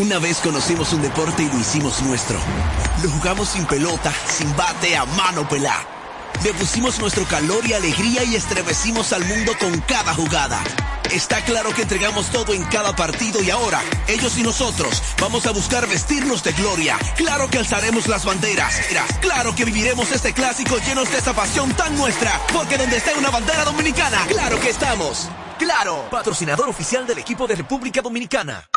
Una vez conocimos un deporte y lo hicimos nuestro. Lo jugamos sin pelota, sin bate, a mano pelada. Le pusimos nuestro calor y alegría y estremecimos al mundo con cada jugada. Está claro que entregamos todo en cada partido y ahora, ellos y nosotros, vamos a buscar vestirnos de gloria. Claro que alzaremos las banderas. Claro que viviremos este clásico llenos de esa pasión tan nuestra. Porque donde está una bandera dominicana, claro que estamos. Claro, patrocinador oficial del equipo de República Dominicana.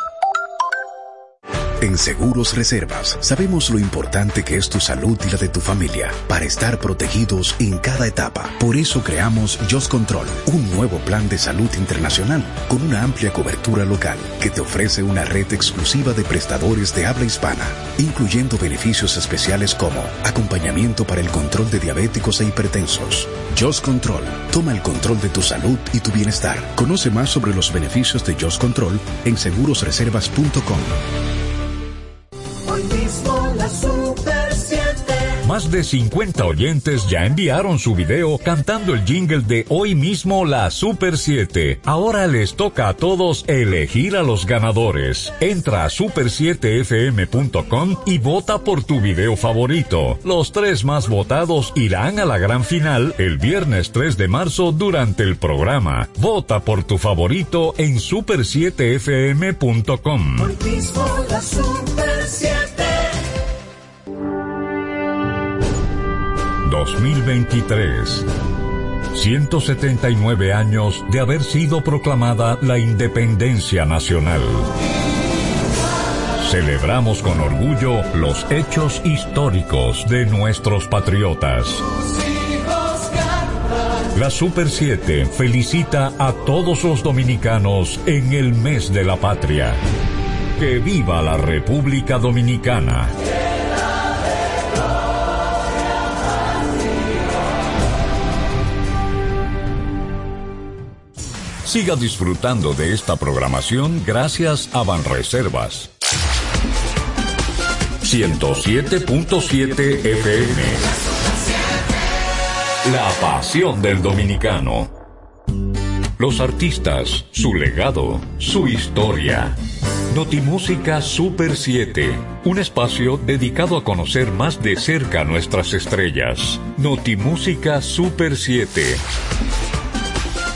En Seguros Reservas sabemos lo importante que es tu salud y la de tu familia para estar protegidos en cada etapa. Por eso creamos Just Control, un nuevo plan de salud internacional con una amplia cobertura local que te ofrece una red exclusiva de prestadores de habla hispana, incluyendo beneficios especiales como acompañamiento para el control de diabéticos e hipertensos. Just Control, toma el control de tu salud y tu bienestar. Conoce más sobre los beneficios de Just Control en segurosreservas.com. Hoy mismo la Super 7. Más de 50 oyentes ya enviaron su video cantando el jingle de hoy mismo la Super 7. Ahora les toca a todos elegir a los ganadores. Entra a super7fm.com y vota por tu video favorito. Los tres más votados irán a la gran final el viernes 3 de marzo durante el programa. Vota por tu favorito en super7fm.com. Hoy mismo la Super 2023. 179 años de haber sido proclamada la independencia nacional. Celebramos con orgullo los hechos históricos de nuestros patriotas. La Super 7 felicita a todos los dominicanos en el mes de la patria. Que viva la República Dominicana. Siga disfrutando de esta programación gracias a Banreservas. 107.7 FM. La pasión del dominicano. Los artistas, su legado, su historia. Notimúsica Super 7, un espacio dedicado a conocer más de cerca nuestras estrellas. Notimúsica Super 7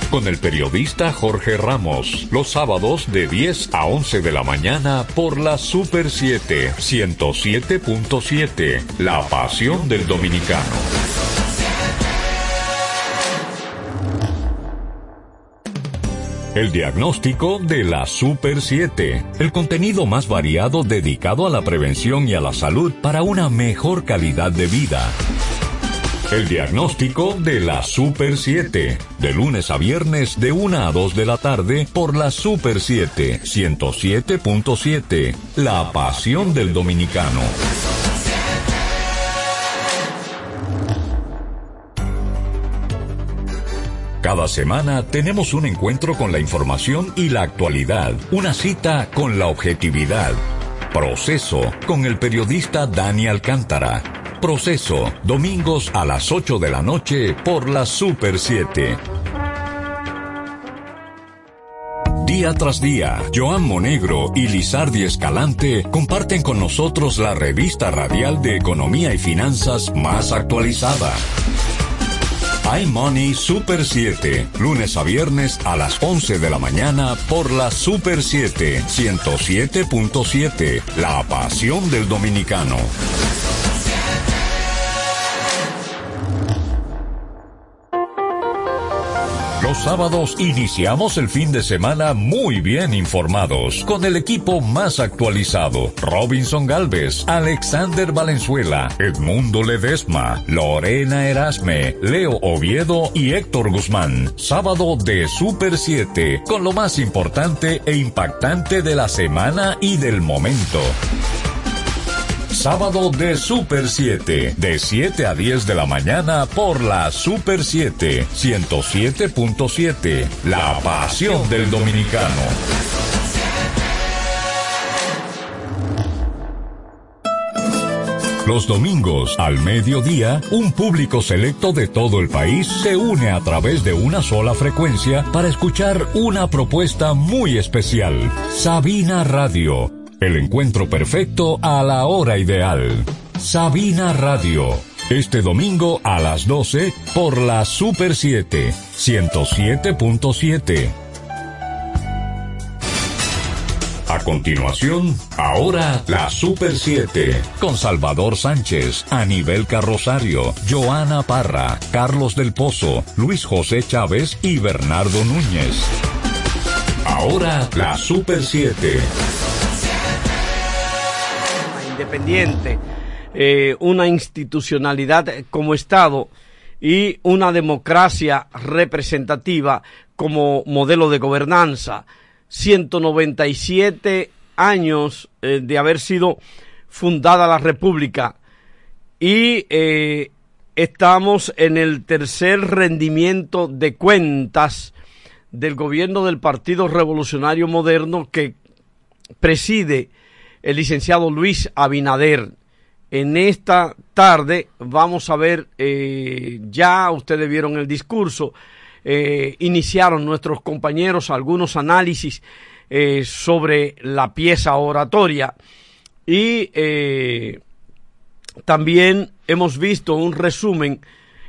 con el periodista Jorge Ramos, los sábados de 10 a 11 de la mañana por la Super 7, 107.7, La Pasión del Dominicano. El diagnóstico de la Super 7, el contenido más variado dedicado a la prevención y a la salud para una mejor calidad de vida. El diagnóstico de la Super 7. De lunes a viernes de 1 a 2 de la tarde por la Super 7. 107.7. La pasión del dominicano. Cada semana tenemos un encuentro con la información y la actualidad. Una cita con la objetividad. Proceso con el periodista Dani Alcántara. Proceso, domingos a las 8 de la noche por la Super 7. Día tras día, Joan Monegro y Lizardi Escalante comparten con nosotros la revista radial de economía y finanzas más actualizada. iMoney Super 7, lunes a viernes a las 11 de la mañana por la Super 7, 107.7, la pasión del dominicano. Los sábados iniciamos el fin de semana muy bien informados, con el equipo más actualizado. Robinson Galvez, Alexander Valenzuela, Edmundo Ledesma, Lorena Erasme, Leo Oviedo y Héctor Guzmán. Sábado de Super 7, con lo más importante e impactante de la semana y del momento. Sábado de Super 7, de 7 a 10 de la mañana por la Super 7, 107.7, la pasión del dominicano. Los domingos al mediodía, un público selecto de todo el país se une a través de una sola frecuencia para escuchar una propuesta muy especial. Sabina Radio, el encuentro perfecto a la hora ideal. Sabina Radio, este domingo a las 12 por la Super 7, 107.7. A continuación, ahora la Super 7, con Salvador Sánchez, Anibel Carrosario, Joana Parra, Carlos del Pozo, Luis José Chávez y Bernardo Núñez. Ahora la Super 7. Independiente, eh, una institucionalidad como Estado y una democracia representativa como modelo de gobernanza. 197 años eh, de haber sido fundada la República. Y eh, estamos en el tercer rendimiento de cuentas del gobierno del Partido Revolucionario Moderno que preside el licenciado Luis Abinader. En esta tarde vamos a ver, eh, ya ustedes vieron el discurso, eh, iniciaron nuestros compañeros algunos análisis eh, sobre la pieza oratoria y también hemos visto un resumen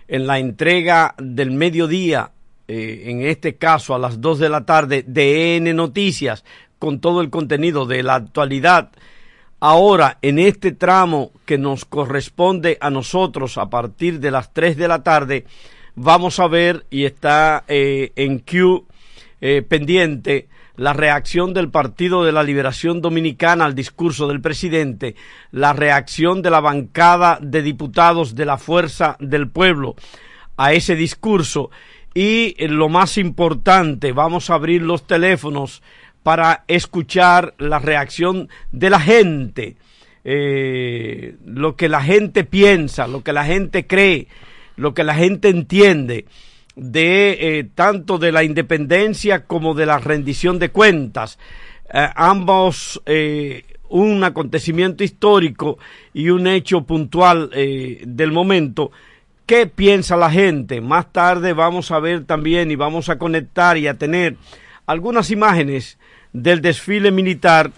en la entrega del mediodía, en este caso a las 2 de la tarde, de N Noticias, con todo el contenido de la actualidad. Ahora, en este tramo que nos corresponde a nosotros a partir de las 3 de la tarde, vamos a ver y está eh, en Q eh, pendiente la reacción del Partido de la Liberación Dominicana al discurso del presidente, la reacción de la bancada de diputados de la Fuerza del Pueblo a ese discurso y eh, lo más importante, vamos a abrir los teléfonos para escuchar la reacción de la gente, eh, lo que la gente piensa, lo que la gente cree, lo que la gente entiende de eh, tanto de la independencia como de la rendición de cuentas. Eh, ambos un acontecimiento histórico y un hecho puntual del momento. ¿Qué piensa la gente? Más tarde vamos a ver también y vamos a conectar y a tener algunas imágenes del desfile militar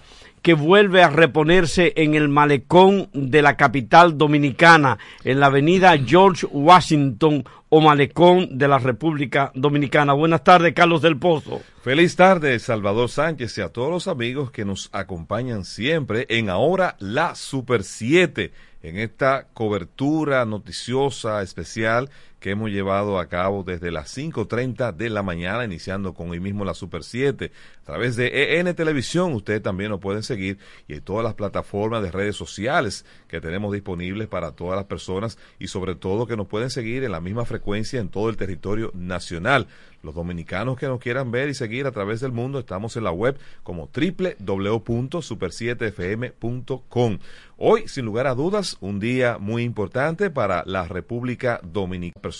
que vuelve a reponerse en el malecón de la capital dominicana, en la avenida George Washington o malecón de la República Dominicana. Buenas tardes, Carlos del Pozo. Feliz tarde, Salvador Sánchez y a todos los amigos que nos acompañan siempre en Ahora la Super 7, en esta cobertura noticiosa especial que hemos llevado a cabo desde las 5.30 de la mañana, iniciando con hoy mismo la Super 7. A través de EN Televisión, ustedes también nos pueden seguir y en todas las plataformas de redes sociales que tenemos disponibles para todas las personas y sobre todo que nos pueden seguir en la misma frecuencia en todo el territorio nacional. Los dominicanos que nos quieran ver y seguir a través del mundo, estamos en la web como www.super7fm.com. Hoy, sin lugar a dudas, un día muy importante para la República Dominicana